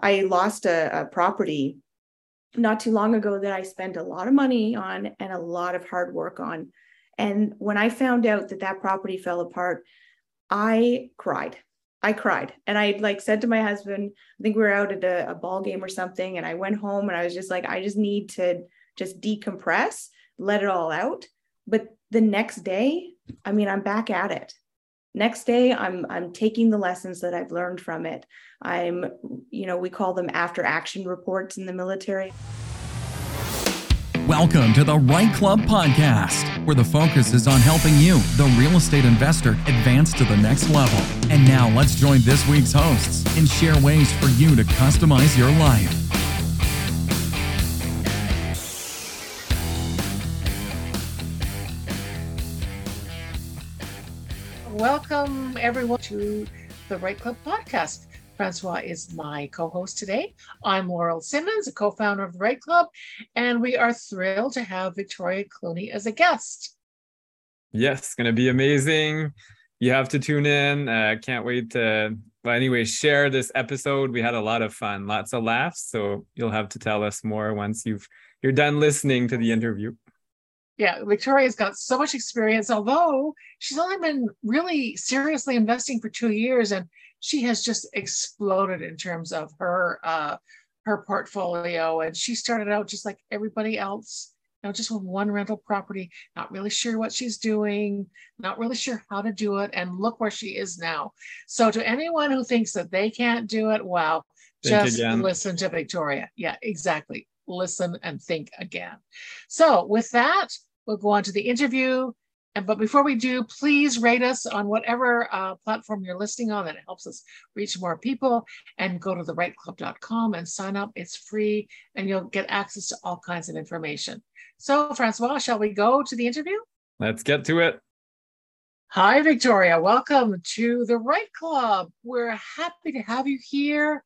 I lost a, a property not too long ago that I spent a lot of money on and a lot of hard work on. And when I found out that that property fell apart, I cried. I cried. And I like said to my husband, I think we were out at a, a ball game or something. And I went home and I was just like, I just need to just decompress, let it all out. But the next day, I mean, I'm back at it. Next day, I'm I'm taking the lessons that I've learned from it. I'm, you know, we call them after action reports in the military. Welcome to the REITE Club Podcast, where the focus is on helping you, the real estate investor, advance to the next level. And now let's join this week's hosts and share ways for you to customize your life. Welcome, everyone, to the REITE Club podcast. Francois is my co host today. I'm Laurel Simmons, a co founder of the REITE Club, and we are thrilled to have Victoria Cluney as a guest. Yes, going to be amazing. You have to tune in. Uh, can't wait to, well, anyway, share this episode. We had a lot of fun, lots of laughs. So you'll have to tell us more once you've you're done listening to the interview yeah, Victoria's got so much experience, although she's only been really seriously investing for two years, and she has just exploded in terms of her uh, her portfolio. And she started out just like everybody else, you know, just with one rental property, not really sure what she's doing, not really sure how to do it, and look where she is now. So, to anyone who thinks that they can't do it, wow, Think just again. listen to Victoria. Yeah, exactly listen and think again. So, with that, we'll go on to the interview. And but before we do, please rate us on whatever uh, platform you're listening on. That helps us reach more people. And go to therightclub.com and sign up. It's free, and you'll get access to all kinds of information. So, Francois, shall we go to the interview? Let's get to it. Hi, Victoria. Welcome to the REITE Club. We're happy to have you here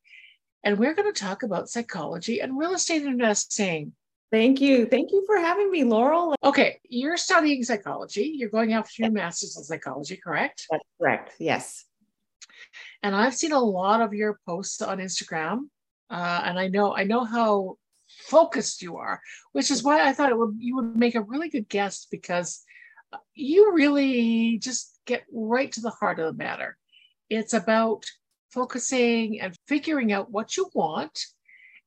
and we're going to talk about psychology and real estate investing. Thank you. Thank you for having me, Laurel. Okay, you're studying psychology. You're going after your master's in psychology, correct? That's correct. Yes. And I've seen a lot of your posts on Instagram, uh, and I know I know how focused you are, which is why I thought it would you would make a really good guest because you really just get right to the heart of the matter. It's about focusing and figuring out what you want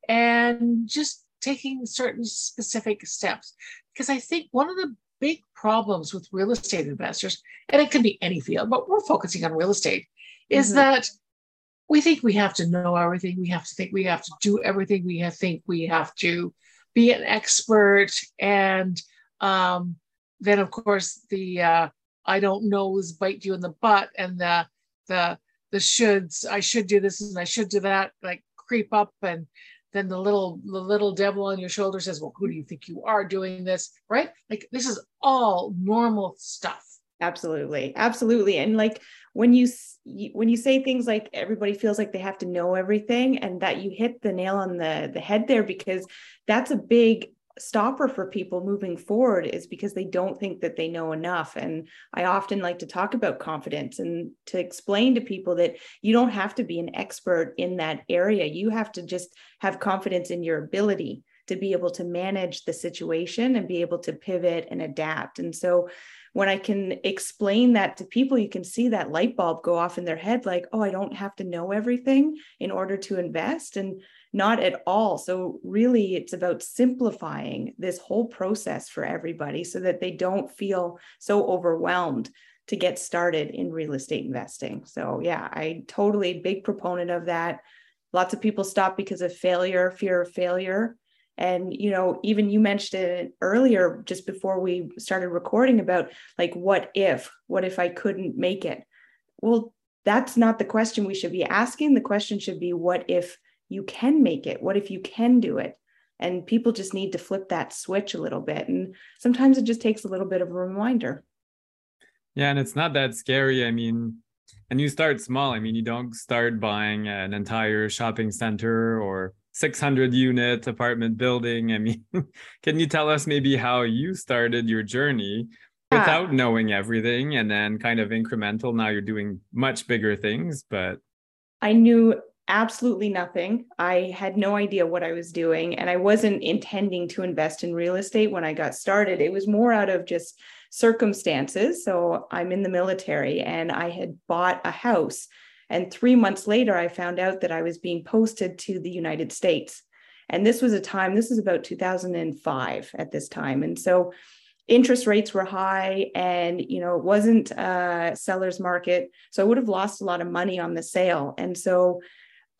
and just taking certain specific steps. Because I think one of the big problems with real estate investors, and it can be any field, but we're focusing on real estate, is mm-hmm. that we think we have to know everything. We have to think we have to do everything. We have, think we have to be an expert. And um, then, of course, the uh, I don't know knows bite you in the butt, and the the the shoulds i should do this and i should do that like creep up and then the little the little devil on your shoulder says well who do you think you are doing this? Right? Like this is all normal stuff. Absolutely. Absolutely. And like when you when you say things like everybody feels like they have to know everything and that you hit the nail on the the head there because that's a big stopper for people moving forward is because they don't think that they know enough. And i often like to talk about confidence and to explain to people that you don't have to be an expert in that area. You have to just have confidence in your ability to be able to manage the situation and be able to pivot and adapt. And so when I can explain that to people, you can see that light bulb go off in their head like, oh, I don't have to know everything in order to invest. And not at all. So, really, it's about simplifying this whole process for everybody so that they don't feel so overwhelmed to get started in real estate investing. So, yeah, I totally big proponent of that. Lots of people stop because of failure, fear of failure. And, you know, even you mentioned it earlier, just before we started recording about like, what if? What if I couldn't make it? Well, that's not the question we should be asking. The question should be, what if you can make it? What if you can do it? And people just need to flip that switch a little bit. And sometimes it just takes a little bit of a reminder. Yeah, and it's not that scary. I mean, and you start small. I mean, you don't start buying an entire shopping center or 600 unit apartment building. I mean, can you tell us maybe how you started your journey without knowing everything and then kind of incremental? Now you're doing much bigger things, but I knew absolutely nothing. I had no idea what I was doing, and I wasn't intending to invest in real estate when I got started. It was more out of just circumstances. So I'm in the military and I had bought a house. And three months later, I found out that I was being posted to the United States. And this was a time, this is about 2005 at this time. And so interest rates were high and you know it wasn't a seller's market so i would have lost a lot of money on the sale and so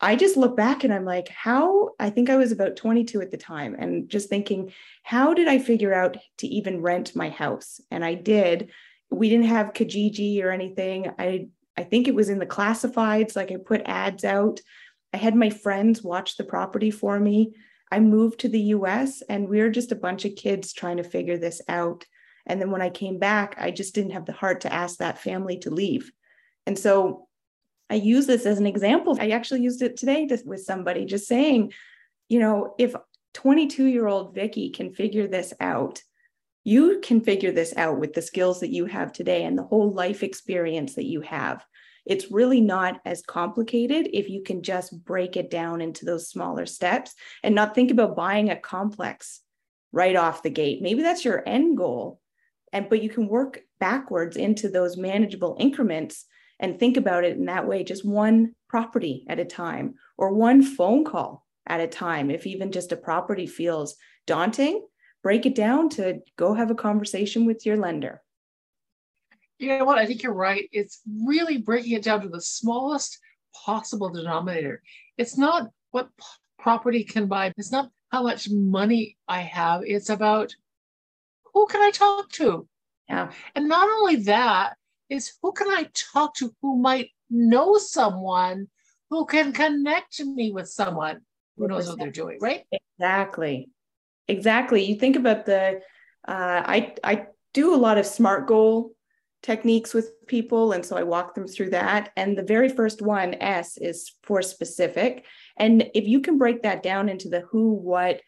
I just look back and I'm like, how? I think I was about 22 at the time and just thinking, how did I figure out to even rent my house? And I did. We didn't have Kijiji or anything. I I think it was in the classifieds, like I put ads out. I had my friends watch the property for me. I moved to the US and we were just a bunch of kids trying to figure this out. And then when I came back, I just didn't have the heart to ask that family to leave. And so I use this as an example. I actually used it today to, with somebody, just saying, you know, if 22 year old Vicky can figure this out, you can figure this out with the skills that you have today and the whole life experience that you have. It's really not as complicated if you can just break it down into those smaller steps and not think about buying a complex right off the gate. Maybe that's your end goal. And but you can work backwards into those manageable increments and think about it in that way just one property at a time or one phone call at a time. If even just a property feels daunting break it down to go have a conversation with your lender. You know what? I think you're right. It's really breaking it down to the smallest possible denominator. It's not what property can buy. It's not how much money i have. It's about who can i talk to? Yeah. And not only that is who can I talk to who might know someone who can connect me with someone who knows what they're doing, right? Exactly. Exactly. You think about the uh, I I do a lot of SMART goal techniques with people and so I walk them through that and the very first one S is for specific and if you can break that down into the who what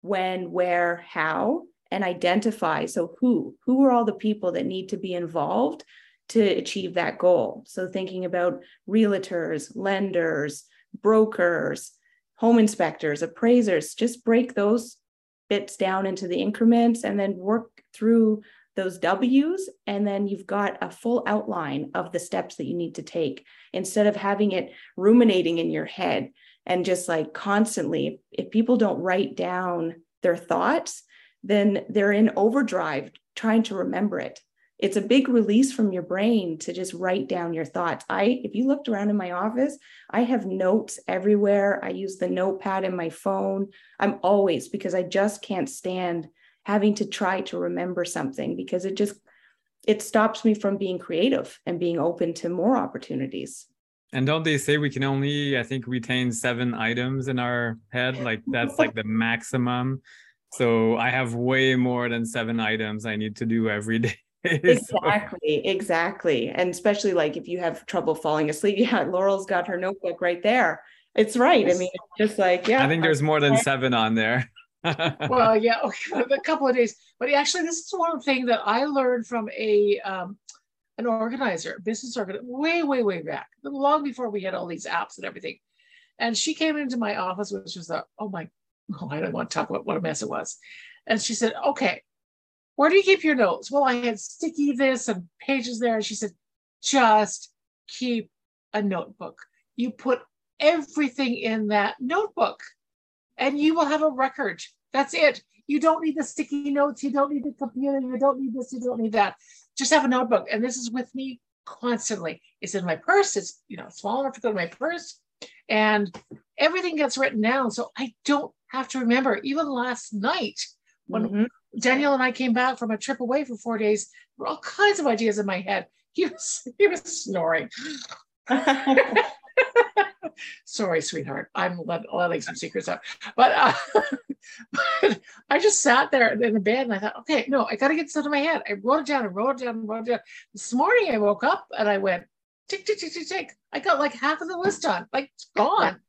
when where how and identify so who who are all the people that need to be involved to achieve that goal. So, thinking about realtors, lenders, brokers, home inspectors, appraisers, just break those bits down into the increments and then work through those W's. And then you've got a full outline of the steps that you need to take instead of having it ruminating in your head and just like constantly. If people don't write down their thoughts, then they're in overdrive trying to remember it it's a big release from your brain to just write down your thoughts. I, if you looked around in my office, I have notes everywhere. I use the notepad in my phone. I'm always because I just can't stand having to try to remember something because it just it stops me from being creative and being open to more opportunities. And don't they say we can only, I think, retain seven items in our head? Like that's like the maximum. So I have way more than seven items I need to do every day. exactly exactly and especially like if you have trouble falling asleep yeah laurel's got her notebook right there. It's right i mean just like yeah. I think there's more than seven on there. Well yeah a couple of days but actually this is one thing that i learned from a um, an organizer business organizer way way way back long before we had all these apps and everything. And she came into my office which was a oh my oh, i don't want to talk about what a mess it was. And she said okay where do you keep your notes? Well, I had sticky this and pages there. And she said, just keep a notebook. You put everything in that notebook and you will have a record. That's it. You don't need the sticky notes. You don't need the computer. You don't need this. You don't need that. Just have a notebook. And this is with me constantly. It's in my purse. It's, you know, small enough to go to my purse. And everything gets written down. So I don't have to remember. Even last night, when mm-hmm. Daniel and I came back from a trip away for four days. There were all kinds of ideas in my head. He was he was snoring. Sorry, sweetheart. I'm letting some secrets out. But, uh, but I just sat there in the bed and I thought, okay, no, I got to get this out of my head. I wrote it down and wrote it down and wrote it down. This morning I woke up and I went, tick, tick, tick, tick, tick. I got like half of the list done, like it's gone.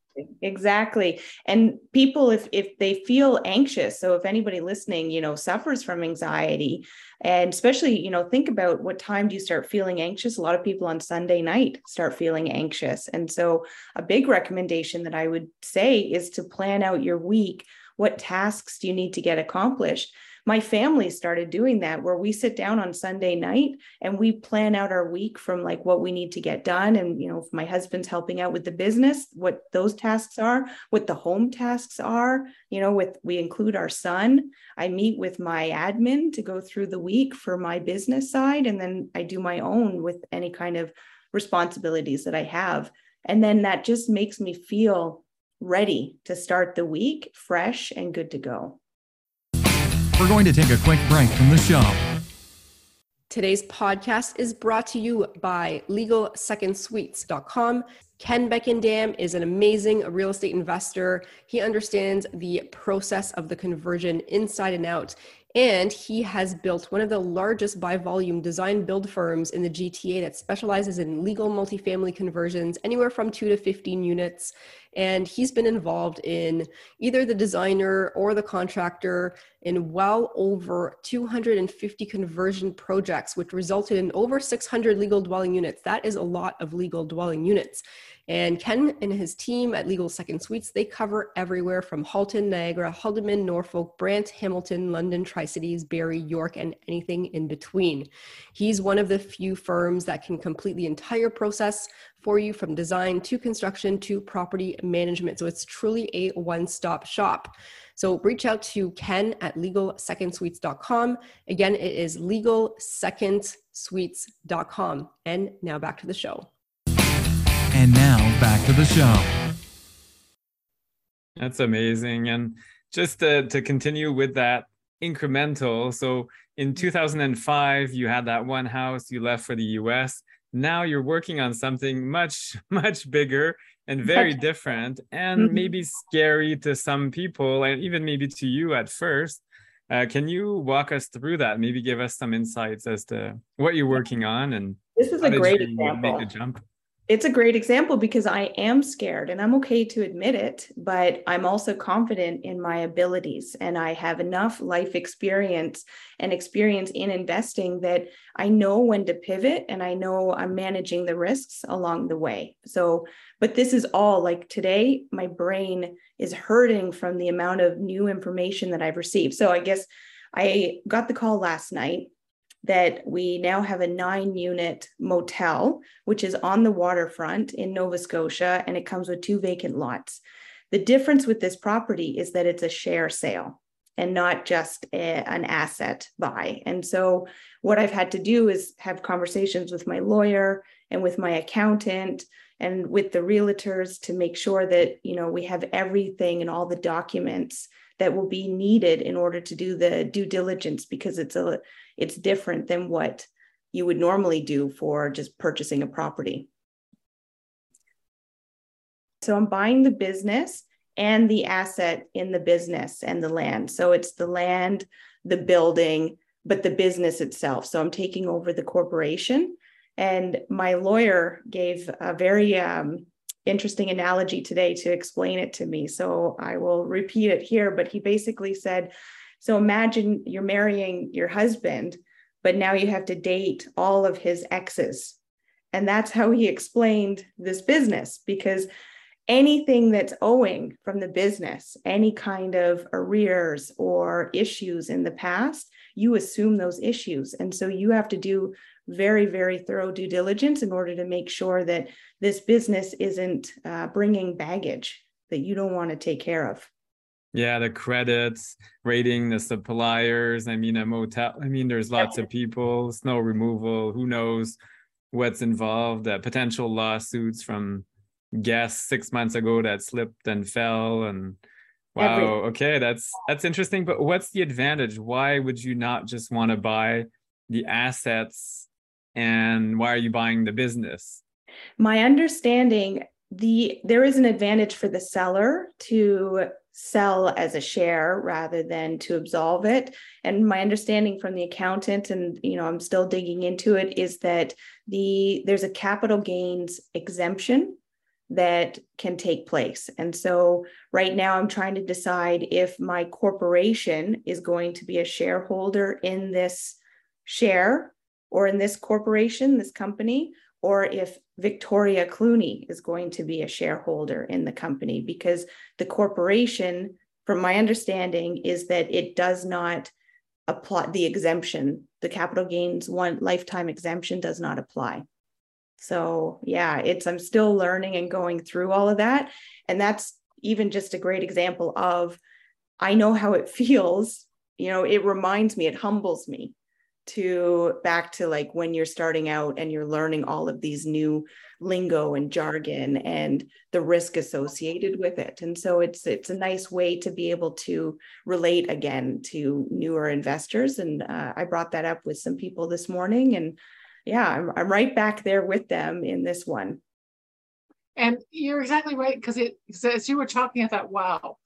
Exactly. And people if if they feel anxious so if anybody listening you know suffers from anxiety and especially you know think about what time do you start feeling anxious? A lot of people on sunday night start feeling anxious. And so a big recommendation that i would say is to plan out your week. What tasks do you need to get accomplished my family started doing that where we sit down on Sunday night and we plan out our week from like what we need to get done. And, you know, if my husband's helping out with the business, what those tasks are, what the home tasks are, you know, with we include our son. I meet with my admin to go through the week for my business side. And then I do my own with any kind of responsibilities that I have. And then that just makes me feel ready to start the week fresh and good to go. We're going to take a quick break from the show. Today's podcast is brought to you by LegalSecondSuites.com. Ken Beckendam is an amazing real estate investor. He understands the process of the conversion inside and out. And he has built one of the largest by volume design build firms in the GTA that specializes in legal multifamily conversions, anywhere from two to 15 units. And he's been involved in either the designer or the contractor in well over 250 conversion projects, which resulted in over 600 legal dwelling units. That is a lot of legal dwelling units. And Ken and his team at Legal Second Suites, they cover everywhere from Halton, Niagara, Haldimand, Norfolk, Brant, Hamilton, London, Tri Cities, Barrie, York, and anything in between. He's one of the few firms that can complete the entire process for you from design to construction to property management. So it's truly a one stop shop. So reach out to Ken at legalsecondsuites.com. Again, it is legalsecondsuites.com. And now back to the show. And now back to the show. That's amazing. And just to, to continue with that incremental. So in 2005, you had that one house, you left for the US now you're working on something much much bigger and very different and mm-hmm. maybe scary to some people and even maybe to you at first. Uh, can you walk us through that? Maybe give us some insights as to what you're working on and this is a great example make the jump it's a great example because I am scared and I'm okay to admit it, but I'm also confident in my abilities and I have enough life experience and experience in investing that I know when to pivot and I know I'm managing the risks along the way. So, but this is all like today, my brain is hurting from the amount of new information that I've received. So, I guess I got the call last night that we now have a nine unit motel, which is on the waterfront in Nova Scotia, and it comes with two vacant lots. The difference with this property is that it's a share sale and not just a, an asset buy. And so, what I've had to do is have conversations with my lawyer and with my accountant and with the realtors to make sure that you know we have everything and all the documents that will be needed in order to do the due diligence because it's a it's different than what you would normally do for just purchasing a property. So I'm buying the business and the asset in the business and the land. So it's the land, the building, but the business itself. So I'm taking over the corporation. And my lawyer gave a very um, interesting analogy today to explain it to me. So I will repeat it here. But he basically said, so imagine you're marrying your husband, but now you have to date all of his exes. And that's how he explained this business because anything that's owing from the business, any kind of arrears or issues in the past, you assume those issues. And so you have to do very, very thorough due diligence in order to make sure that this business isn't uh, bringing baggage that you don't want to take care of. Yeah, the credits, rating the suppliers. I mean, a motel. I mean, there's lots of people, snow removal. Who knows what's involved? Uh, potential lawsuits from guests six months ago that slipped and fell. And wow, Every- okay, that's that's interesting. But what's the advantage? Why would you not just want to buy the assets? And why are you buying the business? My understanding the there is an advantage for the seller to sell as a share rather than to absolve it and my understanding from the accountant and you know i'm still digging into it is that the there's a capital gains exemption that can take place. And so right now I'm trying to decide if my corporation is going to be a shareholder in this share or in this corporation, this company, or if Victoria Cluney is going to be a shareholder in the company because the corporation, from my understanding, is that it does not apply the exemption, the capital gains one lifetime exemption does not apply. So yeah, it's I'm still learning and going through all of that. And that's even just a great example of I know how it feels. You know, it reminds me, it humbles me to back to like when you're starting out and you're learning all of these new lingo and jargon and the risk associated with it. And so it's it's a nice way to be able to relate again to newer investors. And uh, i brought that up with some people this morning and yeah I'm, I'm right back there with them in this one. And you're exactly right because it as you were talking i thought wow.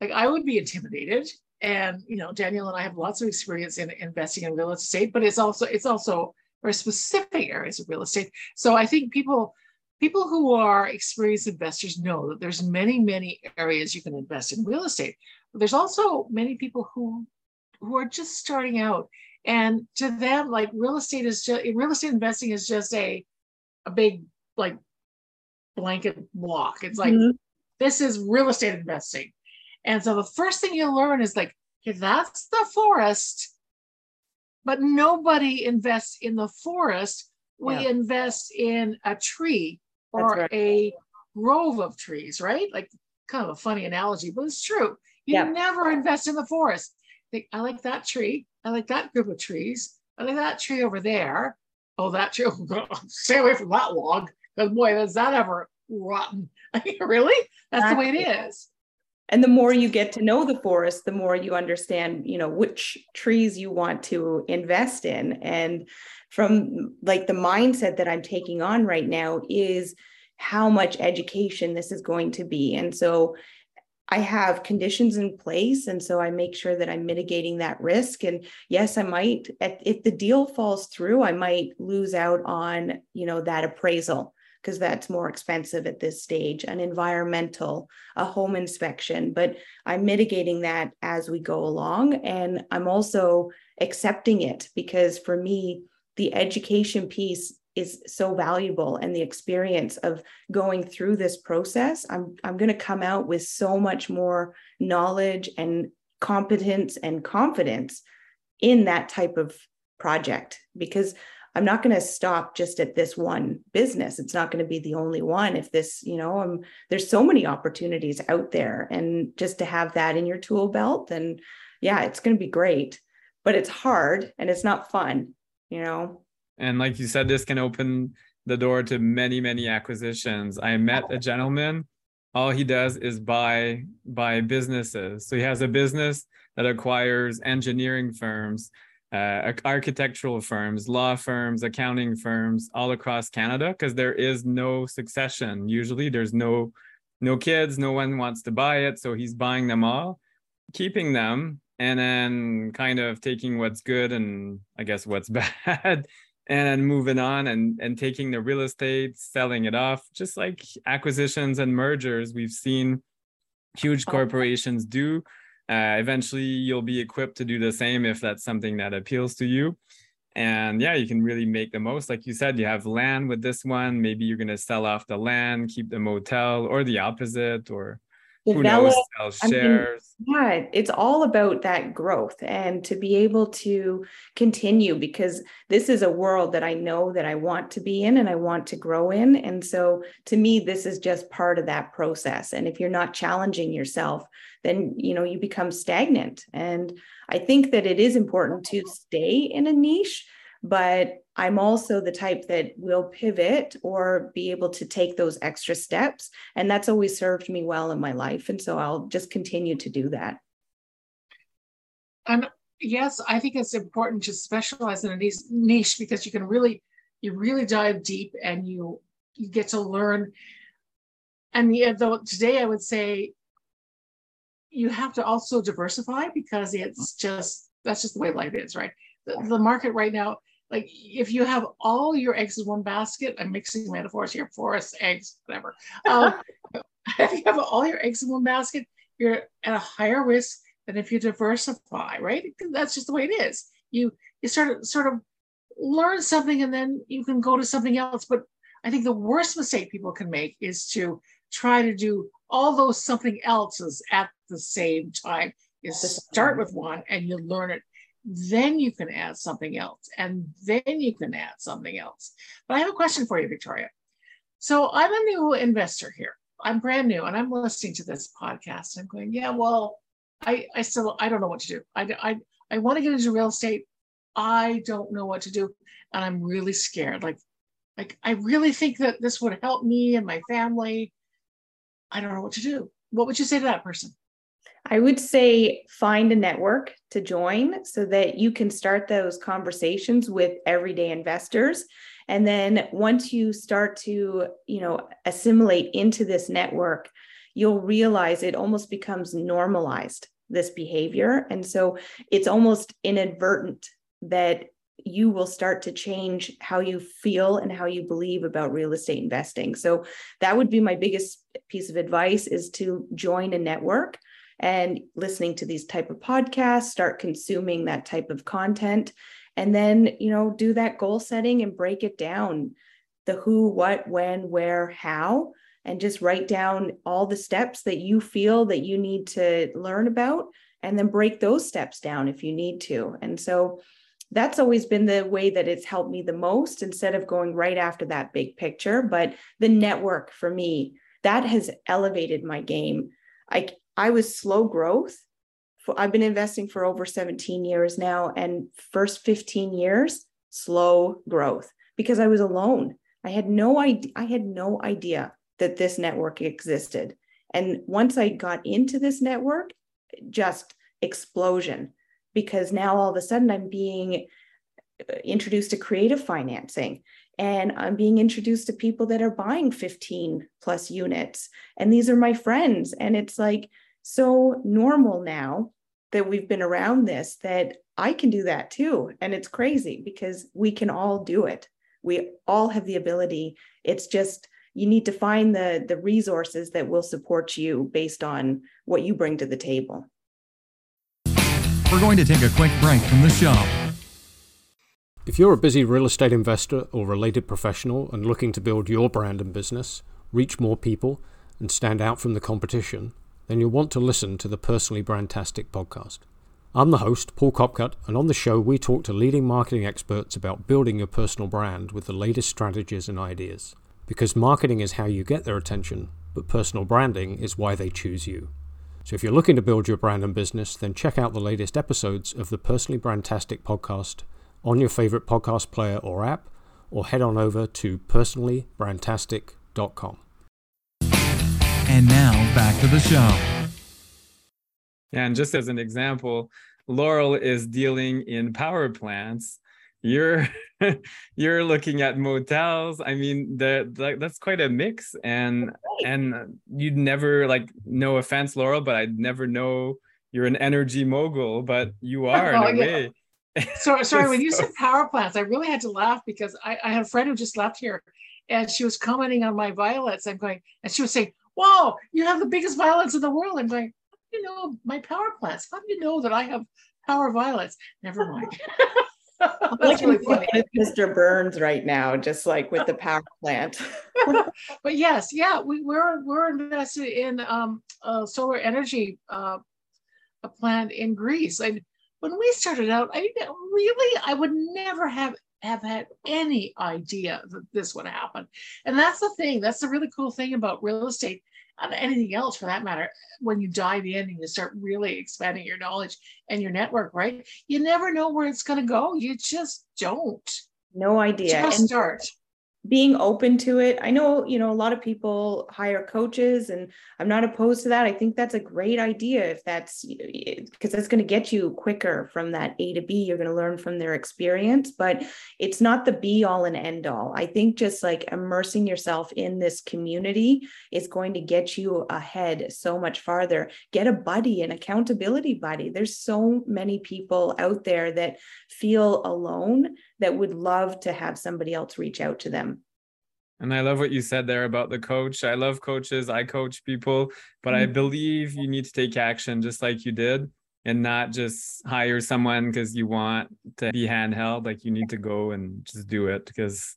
Like i would be intimidated and you know daniel and i have lots of experience in investing in real estate but it's also it's also very specific areas of real estate. So i think people people who are experienced investors know that there's many many areas you can invest in real estate. But there's also many people who who are just starting out. And to them like real estate is just real estate investing is just a a big like blanket block. It's like mm-hmm. this is real estate investing and so the first thing you learn is like, okay, that's the forest, but nobody invests in the forest. We yeah. invest in a tree or right. a grove of trees, right? Like kind of a funny analogy, but it's true. You yeah. never invest in the forest. Think, I like that tree. I like that group of trees. I like that tree over there. Oh, that tree. Oh, stay away from that log. Because boy, is that ever rotten. really? That's exactly. the way it is and the more you get to know the forest the more you understand you know which trees you want to invest in and from like the mindset that i'm taking on right now is how much education this is going to be and so I have conditions in place. And so I make sure that I'm mitigating that risk. And yes, I might, if the deal falls through, I might lose out on, you know, that appraisal because that's more expensive at this stage, an environmental, a home inspection. But I'm mitigating that as we go along. And I'm also accepting it because for me, the education piece is so valuable and the experience of going through this process i'm i'm going to come out with so much more knowledge and competence and confidence in that type of project because I'm not going to stop just at this one business. It's not going to be the only one. If this, you know, I'm, there's so many opportunities out there, and just to have that in your tool belt, then yeah, it's going to be great. But it's hard and it's not fun, you know. And like you said, this can open the door to many, many acquisitions. I met a gentleman. All he does is buy buy businesses. So he has a business that acquires engineering firms uh, architectural firms, law firms, accounting firms all across Canada because there is no succession. Usually, there's no no kids, no one wants to buy it, so he's buying them all, keeping them, and then kind of taking what's good and I guess what's bad, and then moving on and and taking the real estate, selling it off, just like acquisitions and mergers we've seen huge oh. corporations do uh, eventually you'll be equipped to do the same if that's something that appeals to you and yeah you can really make the most like you said you have land with this one maybe you're going to sell off the land keep the motel or the opposite or develop, who knows, sell shares. I mean, yeah, it's all about that growth and to be able to continue because this is a world that I know that I want to be in and I want to grow in. And so to me, this is just part of that process. And if you're not challenging yourself, then you know you become stagnant. And I think that it is important to stay in a niche but I'm also the type that will pivot or be able to take those extra steps. And that's always served me well in my life. And so I'll just continue to do that. And yes, I think it's important to specialize in a niche because you can really, you really dive deep and you you get to learn. And yeah, though today I would say you have to also diversify because it's just that's just the way life is, right? The, the market right now like if you have all your eggs in one basket, I'm mixing metaphors here, forest, eggs, whatever. Um, if you have all your eggs in one basket, you're at a higher risk than if you diversify, right? That's just the way it is. You you sort of sort of learn something and then you can go to something else. But I think the worst mistake people can make is to try to do all those something else's at the same time. Is start with one and you learn it. Then you can add something else, and then you can add something else. But I have a question for you, Victoria. So I'm a new investor here. I'm brand new, and I'm listening to this podcast. I'm going, yeah, well, I I still I don't know what to do. I I I want to get into real estate. I don't know what to do, and I'm really scared. Like like I really think that this would help me and my family. I don't know what to do. What would you say to that person? I would say find a network to join so that you can start those conversations with everyday investors. And then once you start to, you know, assimilate into this network, you'll realize it almost becomes normalized this behavior. And so it's almost inadvertent that you will start to change how you feel and how you believe about real estate investing. So that would be my biggest piece of advice is to join a network and listening to these type of podcasts, start consuming that type of content and then, you know, do that goal setting and break it down the who, what, when, where, how and just write down all the steps that you feel that you need to learn about and then break those steps down if you need to. And so that's always been the way that it's helped me the most instead of going right after that big picture. But the network for me, that has elevated my game. I I was slow growth. I've been investing for over 17 years now, and first 15 years, slow growth because I was alone. I had no idea. I had no idea that this network existed. And once I got into this network, just explosion because now all of a sudden I'm being uh, introduced to creative financing and I'm being introduced to people that are buying 15 plus units. And these are my friends. And it's like so normal now that we've been around this that I can do that too. And it's crazy because we can all do it. We all have the ability. It's just you need to find the the resources that will support you based on what you bring to the table. We're going to take a quick break from the show. If you're a busy real estate investor or related professional and looking to build your brand and business, reach more people, and stand out from the competition, then you'll want to listen to the Personally Brandtastic podcast. I'm the host, Paul Copcutt, and on the show we talk to leading marketing experts about building your personal brand with the latest strategies and ideas. Because marketing is how you get their attention, but personal branding is why they choose you. So if you're looking to build your brand and business, then check out the latest episodes of the Personally Brandtastic podcast on your favorite podcast player or app, or head on over to personallybrandtastic.com. And now back to the show. Yeah, and just as an example, Laurel is dealing in power plants you're you're looking at motels i mean that that's quite a mix and right. and you'd never like no offense laurel but i'd never know you're an energy mogul but you are oh, in a oh, yeah. way so sorry when you said power plants i really had to laugh because I, I had a friend who just left here and she was commenting on my violets i'm going and she was saying whoa you have the biggest violets in the world i'm going you know my power plants how do you know that i have power violets never mind like really funny. Mr. Burns right now, just like with the power plant. but yes, yeah, we, we're we're invested in um, a solar energy uh, a plant in Greece. And when we started out, I really I would never have have had any idea that this would happen. And that's the thing. That's the really cool thing about real estate and anything else for that matter, when you dive in and you start really expanding your knowledge and your network, right? You never know where it's going to go. You just don't. No idea. Just and start being open to it. I know, you know, a lot of people hire coaches and I'm not opposed to that. I think that's a great idea if that's because that's going to get you quicker from that A to B. You're going to learn from their experience, but it's not the be all and end all. I think just like immersing yourself in this community is going to get you ahead so much farther. Get a buddy, an accountability buddy. There's so many people out there that feel alone that would love to have somebody else reach out to them. And I love what you said there about the coach. I love coaches. I coach people, but mm-hmm. I believe you need to take action just like you did and not just hire someone because you want to be handheld. Like you need to go and just do it because,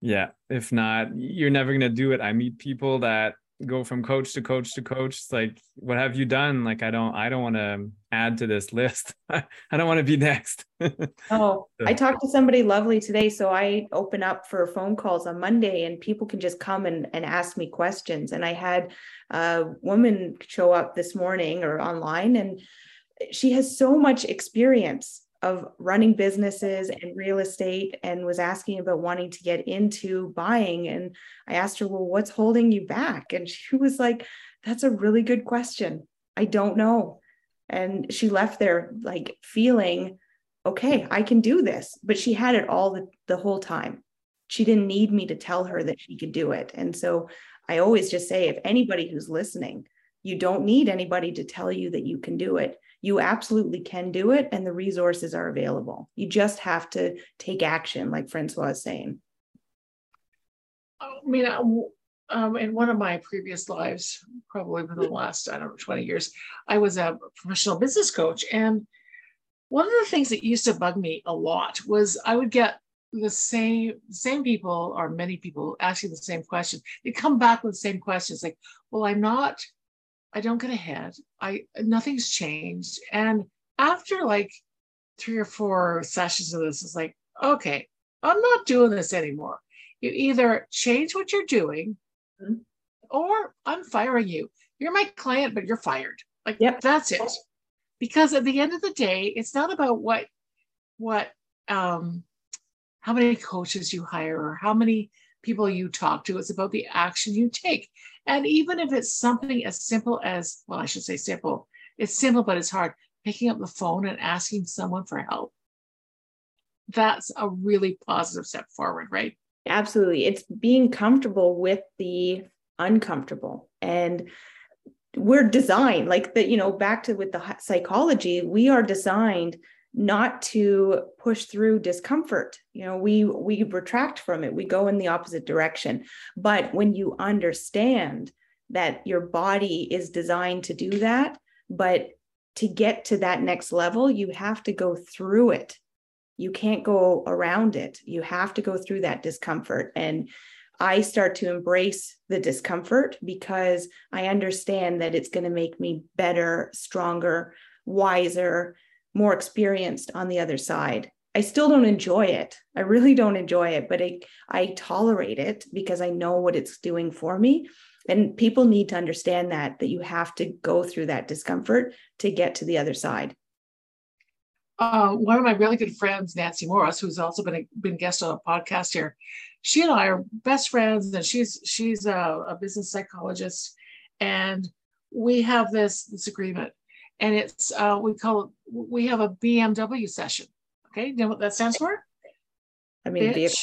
yeah, if not, you're never going to do it. I meet people that go from coach to coach to coach. It's like what have you done? Like i don't i don't want to add to this list. I don't want to be next. Oh i talked to somebody lovely today so i open up for phone calls on monday and people can just come and, and ask me questions. And i had a woman show up this morning or online and she has so much experience of running businesses and real estate and was asking about wanting to get into buying. And I asked her, Well, what's holding you back? And she was like, That's a really good question. I don't know. And she left there like feeling, okay, I can do this. But she had it all the, the whole time. She didn't need me to tell her that she could do it. And so I always just say, if anybody who's listening, you don't need anybody to tell you that you can do it you absolutely can do it and the resources are available. You just have to take action, like Francois is saying. I mean, um, in one of my previous lives, probably within the last, I don't know, 20 years, I was a professional business coach. And one of the things that used to bug me a lot was I would get the same same people or many people asking the same question. They come back with the same questions like, well, I'm not I don't get ahead. I nothing's changed. And after like three or four sessions of this, it's like, okay, I'm not doing this anymore. You either change what you're doing mm-hmm. or I'm firing you. You're my client, but you're fired. Like yep. that's it. Because at the end of the day, it's not about what what um how many coaches you hire or how many people you talk to. It's about the action you take. And even if it's something as simple as, well, I should say simple, it's simple, but it's hard. Picking up the phone and asking someone for help. That's a really positive step forward, right? Absolutely. It's being comfortable with the uncomfortable. And we're designed like that, you know, back to with the psychology, we are designed not to push through discomfort. You know we we retract from it. We go in the opposite direction. But when you understand that your body is designed to do that but to get to that next level you have to go through it. You can't go around it. You have to go through that discomfort. And I start to embrace the discomfort because I understand that it's going to make me better, stronger, wiser, more experienced on the other side. I still don't enjoy it. I really don't enjoy it, but I, I tolerate it because I know what it's doing for me. And people need to understand that that you have to go through that discomfort to get to the other side. Uh, one of my really good friends, Nancy Morris, who's also been a been guest on a podcast here, she and I are best friends, and she's she's a, a business psychologist, and we have this this agreement and it's uh, we call it we have a BMW session. Okay, you know what that stands for? I mean, bitch,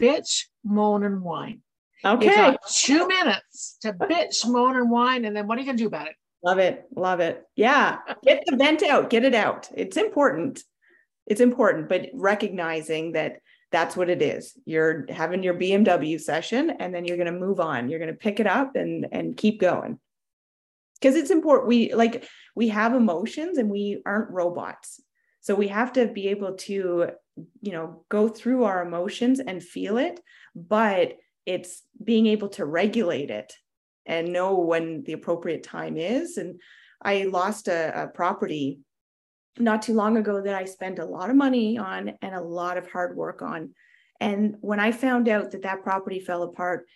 bitch, moan and whine. Okay, two minutes to bitch, moan and whine, and then what are you gonna do about it? Love it, love it. Yeah, get the vent out, get it out. It's important. It's important, but recognizing that that's what it is. You're having your BMW session, and then you're going to move on. You're going to pick it up and and keep going because it's important we like we have emotions and we aren't robots. So we have to be able to you know go through our emotions and feel it but it's being able to regulate it and know when the appropriate time is. And i lost a, a property not too long ago that i spent a lot of money on and a lot of hard work on. And when i found out that that property fell apart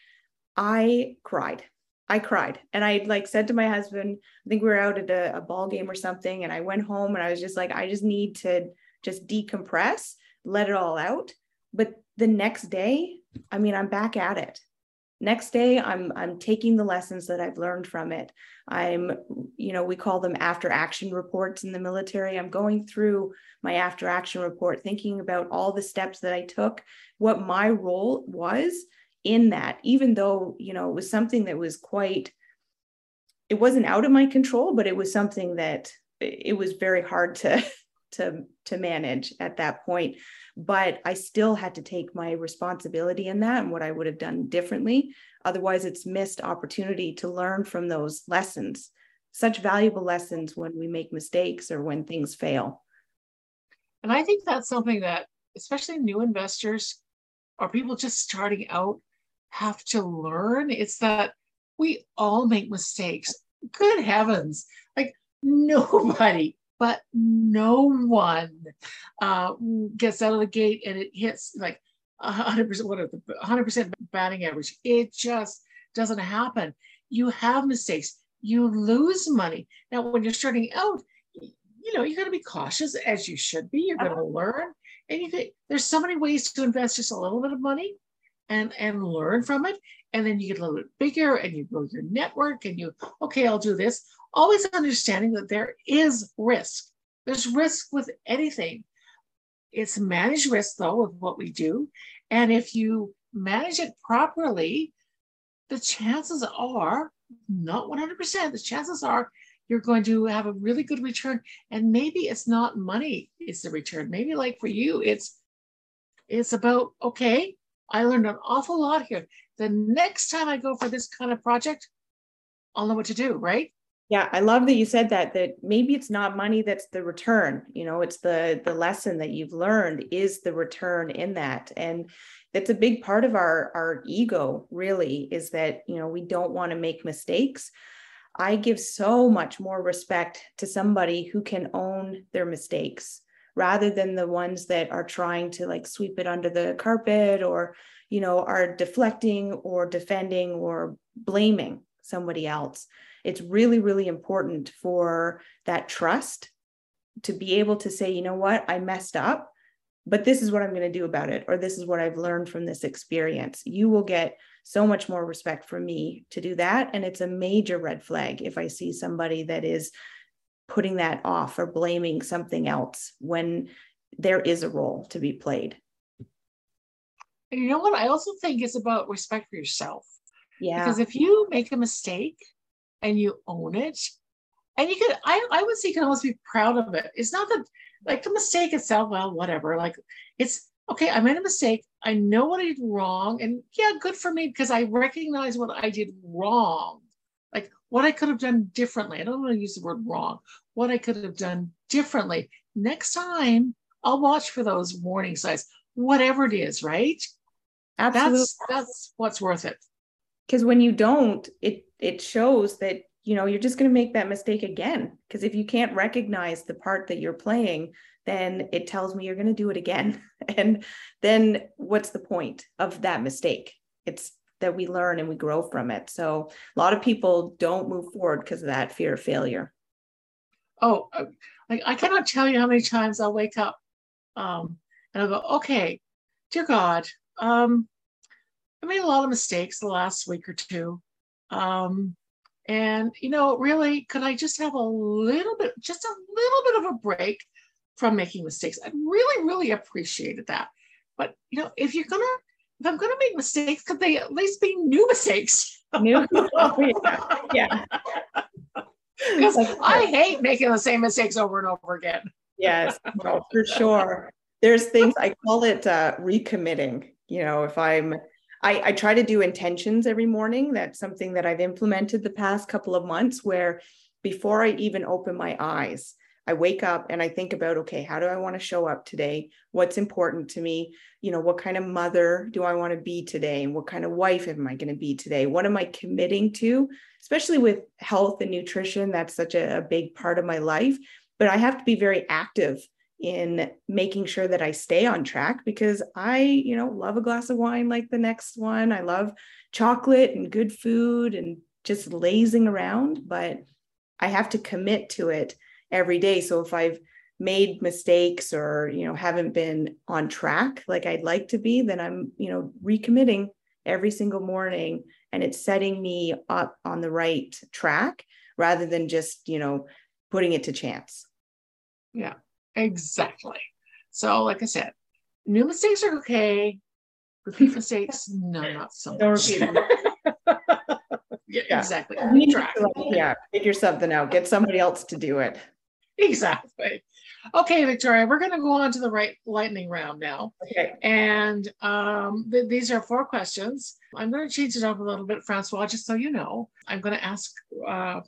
i cried I cried and I like said to my husband, I think we were out at a, a, ball game or something. And I went home and I was just like, I just need to just decompress, let it all out. But the next day, I mean, I'm back at it. Next day, I'm I'm taking the lessons that I've learned from it. I'm, you know, we call them after action reports in the military. I'm going through my after action report, thinking about all the steps that I took, what my role was, in that, even though, you know, it was something that was quite, it wasn't out of my control, but it was something that it was very hard to to to manage at that point. But i still had to take my responsibility in that and what i would have done differently. Otherwise it's missed opportunity to learn from those lessons such valuable lessons when we make mistakes or when things fail. And i think that's something that especially new investors or people just starting out have to learn it's that we all make mistakes. Good heavens like nobody but no one uh, gets out of the gate and it hits like 100% what are the 100% batting average. It just doesn't happen. You have mistakes. You lose money. Now when you're starting out you know you got to be cautious as you should be. You're going to learn. And you there's so many ways to invest just a little bit of money and and learn from it. And then you get a little bit bigger and you grow your network and you okay i'll do this. Always understanding that there is risk. There's risk with anything. It's managed risk though of what we do. And if you manage it properly the chances are not 100% the chances are you're going to have a really good return. And maybe it's not money it's the return. Maybe like for you it's it's about okay I learned an awful lot here. The next time I go for this kind of project, I'll know what to do, right? Yeah, I love that you said that that maybe it's not money that's the return, you know, it's the the lesson that you've learned is the return in that. And it's a big part of our our ego really is that, you know, we don't want to make mistakes. I give so much more respect to somebody who can own their mistakes rather than the ones that are trying to like sweep it under the carpet or you know are deflecting or defending or blaming somebody else. It's really really important for that trust to be able to say you know what? I messed up but this is what i'm going to do about it or this is what i've learned from this experience. You will get so much more respect from me to do that. And it's a major red flag if i see somebody that is putting that off or blaming something else when there is a role to be played. And you know what? I also think it's about respect for yourself. Yeah. Because if you make a mistake and you own it, and you could, I, I would say you can almost be proud of it. It's not that like the mistake itself, well, whatever. Like it's okay, I made a mistake. I know what I did wrong. And yeah, good for me because I recognize what I did wrong what I could have done differently. I don't want to use the word wrong. What I could have done differently. Next time, I'll watch for those warning signs, whatever it is, right? Absolutely. That's, that's what's worth it. Because when you don't, it it shows that you know you're just going to make that mistake again. Because if you can't recognize the part that you're playing, then it tells me you're going to do it again. And then what's the point of that mistake? It's that we learn and we grow from it. So a lot of people don't move forward because of that fear of failure. Oh, uh, like I cannot tell you how many times I'll wake up um, and I'll go, okay, dear God, um, I made a lot of mistakes the last week or two. Um, and, you know, really, could I just have a little bit, just a little bit of a break from making mistakes? I really, really appreciated that. But, you know, if you're going to if I'm going to make mistakes, could they at least be new mistakes? New, oh, yeah. Because like, I hate making the same mistakes over and over again. Yes, no, for sure. There's things I call it uh, recommitting. You know, if I'm, I, I try to do intentions every morning. That's something that I've implemented the past couple of months where before I even open my eyes, I wake up and I think about, okay, how do I want to show up today? What's important to me? You know, what kind of mother do I want to be today? And what kind of wife am I going to be today? What am I committing to? Especially with health and nutrition, that's such a, a big part of my life. But I have to be very active in making sure that I stay on track because I, you know, love a glass of wine like the next one. I love chocolate and good food and just lazing around, but I have to commit to it every day. So if I've made mistakes or, you know, haven't been on track like I'd like to be, then I'm, you know, recommitting every single morning and it's setting me up on the right track rather than just, you know, putting it to chance. Yeah, exactly. So, like I said, new mistakes are okay. Repeat mistakes, no, not so Don't repeat them. yeah, yeah, exactly. Track. yeah, figure something out. Get somebody else to do it. exactly. Okay, Victoria, we're going to go on to the right lightning round now. Okay. And um, th- these are four questions. I'm going to change it up a little bit, Francois, just so you know. I'm going to ask. Uh,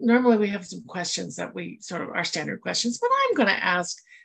normally, we have some questions that we sort of are standard questions, but I'm going to ask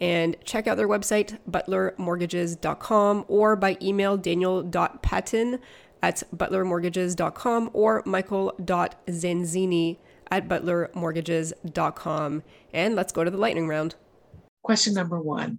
and check out their website, butlermortgages.com, or by email, daniel.patton at butlermortgages.com or michael.zanzini at butlermortgages.com. And let's go to the lightning round. Question number one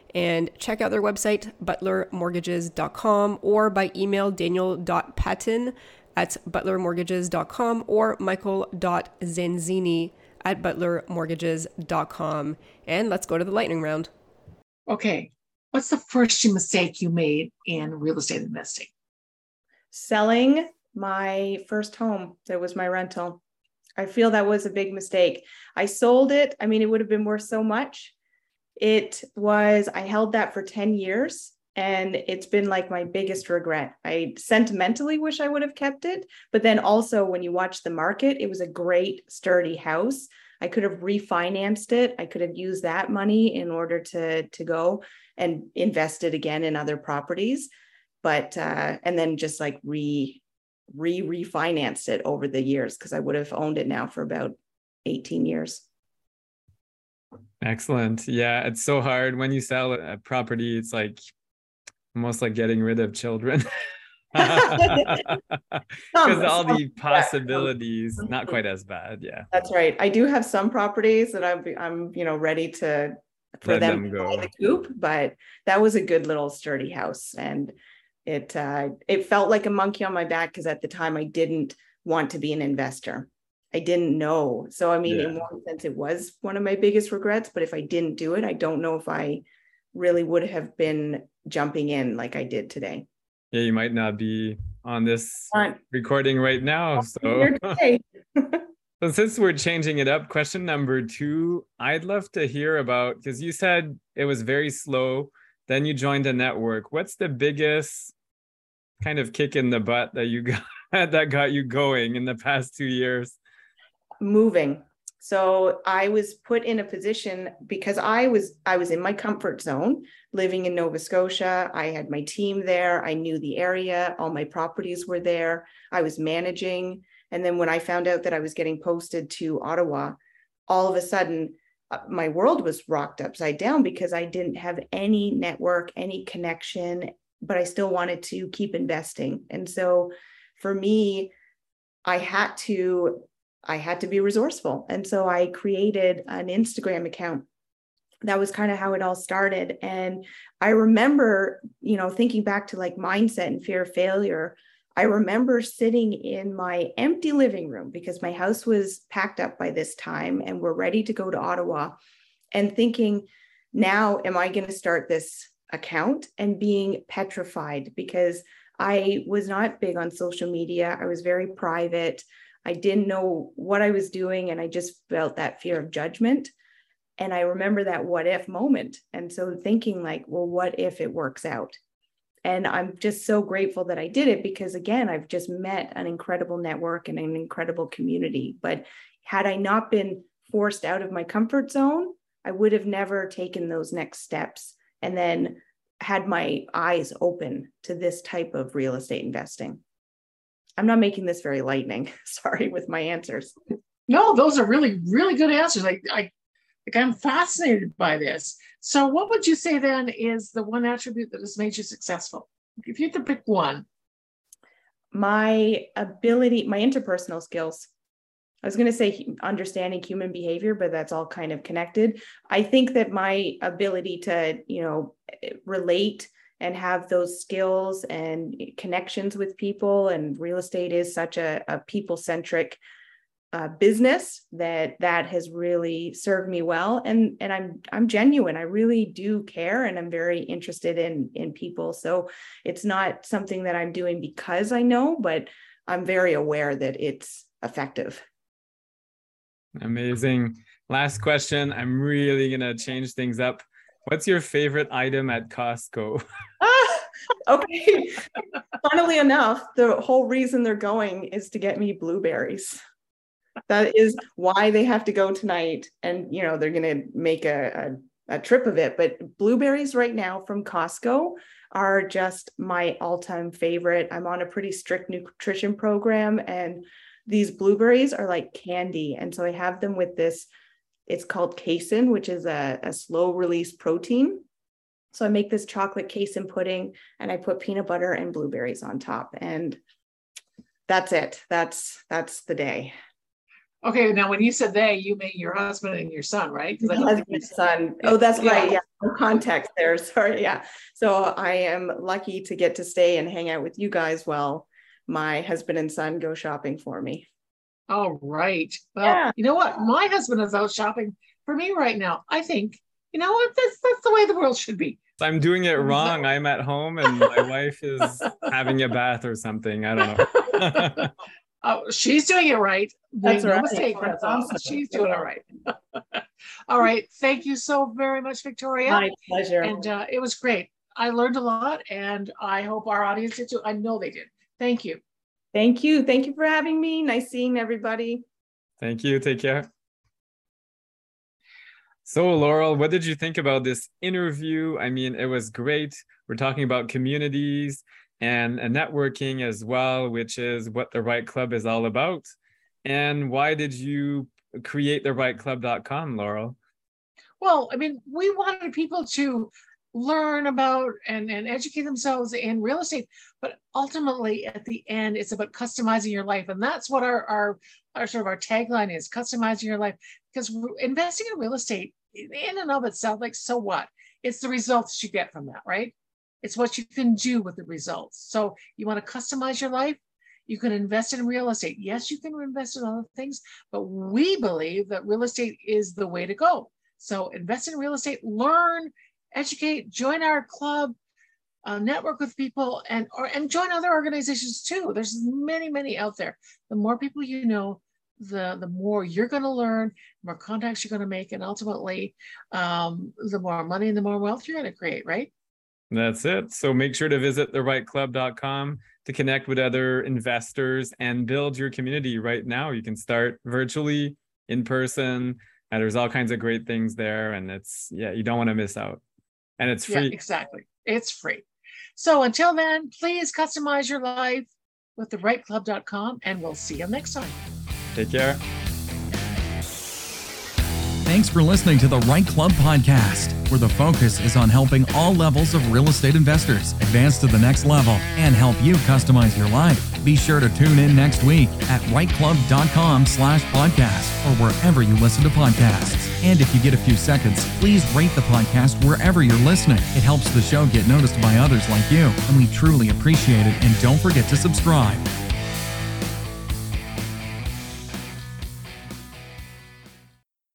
and check out their website, butlermortgages.com, or by email, daniel.patton at butlermortgages.com or michael.zanzini at butlermortgages.com. And let's go to the lightning round. Okay. What's the first mistake you made in real estate investing? Selling my first home that was my rental. I feel that was a big mistake. I sold it. I mean, it would have been worth so much it was i held that for 10 years and it's been like my biggest regret. I sentimentally wish i would have kept it but then also when you watch the market it was a great sturdy house. I could have refinanced it. I could have used that money in order to to go and invest it again in other properties. But uh and then just like re re refinanced it over the years because i would have owned it now for about 18 years Excellent. Yeah, it's so hard when you sell a property. It's like almost like getting rid of children. Because all the possibilities, not quite as bad. Yeah, that's right. I do have some properties that I'm, I'm, you know, ready to for Let them, them go the coop, but that was a good little sturdy house, and it uh, it felt like a monkey on my back because at the time I didn't want to be an investor. I didn't know. So I mean, yeah. in one sense, it was one of my biggest regrets. But if I didn't do it, I don't know if I really would have been jumping in like I did today. Yeah, you might not be on this recording right now. So. so since we're changing it up, question number two, I'd love to hear about because you said it was very slow. Then you joined a network. What's the biggest kind of kick in the butt that you got that got you going in the past two years? Moving. So i was put in a position because i was i was in my comfort zone living in nova scotia. I had my team there. I knew the area. All my properties were there. I was managing. And then when i found out that i was getting posted to ottawa all of a sudden uh, my world was rocked upside down because i didn't have any network any connection but i still wanted to keep investing. And so for me i had to I had to be resourceful. And so I created an Instagram account. That was kind of how it all started. And I remember, you know, thinking back to like mindset and fear of failure. I remember sitting in my empty living room because my house was packed up by this time and we're ready to go to Ottawa and thinking, now am I going to start this account and being petrified because I was not big on social media. I was very private. I didn't know what I was doing, and I just felt that fear of judgment. And I remember that what if moment. And so thinking, like, well, what if it works out? And I'm just so grateful that I did it because, again, I've just met an incredible network and an incredible community. But had I not been forced out of my comfort zone, I would have never taken those next steps and then had my eyes open to this type of real estate investing. I'm not making this very lightning. Sorry with my answers. No, those are really, really good answers. I, I Like I'm fascinated by this. So, what would you say then is the one attribute that has made you successful? If you had to pick one, my ability, my interpersonal skills. I was going to say understanding human behavior, but that's all kind of connected. I think that my ability to, you know, eh, relate and have those skills and connections with people. And real estate is such a, a people centric uh, business that that has really served me well. And and i'm i'm genuine. I really do care and i'm very interested in in people. So it's not something that i'm doing because i know but i'm very aware that it's effective. Amazing. Last question. I'm really going to change things up what's your favorite item at costco? Okay. Funnily enough the whole reason they're going is to get me blueberries. That is why they have to go tonight and you know they're going to make a, a, a, trip of it. But blueberries right now from costco are just my all-time favorite. I'm on a pretty strict nutrition program and these blueberries are like candy. And so i have them with this it's called casein which is a, a slow release protein so i make this chocolate casein pudding and i put peanut butter and blueberries on top and that's it that's that's the day Okay, now when you said they, you mean your husband and your son, right? Because husband, son. Oh, that's yeah. right. Yeah, no context there. Sorry. Yeah. So I am lucky to get to stay and hang out with you guys while my husband and son go shopping for me. All right. Well, yeah. you know what? My husband is out shopping for me right now. I think, you know what? That's that's the way the world should be. I'm doing it wrong. I'm at home and my wife is having a bath or something. I don't know. Oh, she's doing it right. That's no right. mistake. That's awesome. She's doing it right. All right. Thank you so very much, Victoria. My pleasure. And uh, it was great. I learned a lot, and I hope our audience did too. I know they did. Thank you. Thank you. Thank you for having me. Nice seeing everybody. Thank you. Take care. So, Laurel, what did you think about this interview? I mean, it was great. We're talking about communities and a networking as well, which is what the REITE Club is all about. And why did you create the reiteclub.com, Laurel? Well, I mean, we wanted people to learn about and, and educate themselves in real estate, but ultimately at the end, it's about customizing your life. And that's what our, our, our sort of our tagline is customizing your life because investing in real estate in and of itself, like, so what? It's the results you get from that, right? It's what you can do with the results. So you want to customize your life. You can invest in real estate. Yes, you can invest in other things, but we believe that real estate is the way to go. So invest in real estate, learn, educate, join our club, uh, network with people, and or and join other organizations too. There's many, many out there. The more people you know, the the more you're going to learn, more contacts you're going to make, and ultimately, um, the more money and the more wealth you're going to create. Right? That's it. So make sure to visit therightclub.com to connect with other investors and build your community right now. You can start virtually, in person, and there's all kinds of great things there. And it's, yeah, you don't want to miss out. And it's free. Yeah, exactly. It's free. So until then, please customize your life with therightclub.com and we'll see you next time. Take care. Thanks for listening to the REITE Club podcast, where the focus is on helping all levels of real estate investors advance to the next level and help you customize your life. Be sure to tune in next week at reiteclub.com slash podcast or wherever you listen to podcasts. And if you get a few seconds, please rate the podcast wherever you're listening. It helps the show get noticed by others like you, and we truly appreciate it. And don't forget to subscribe.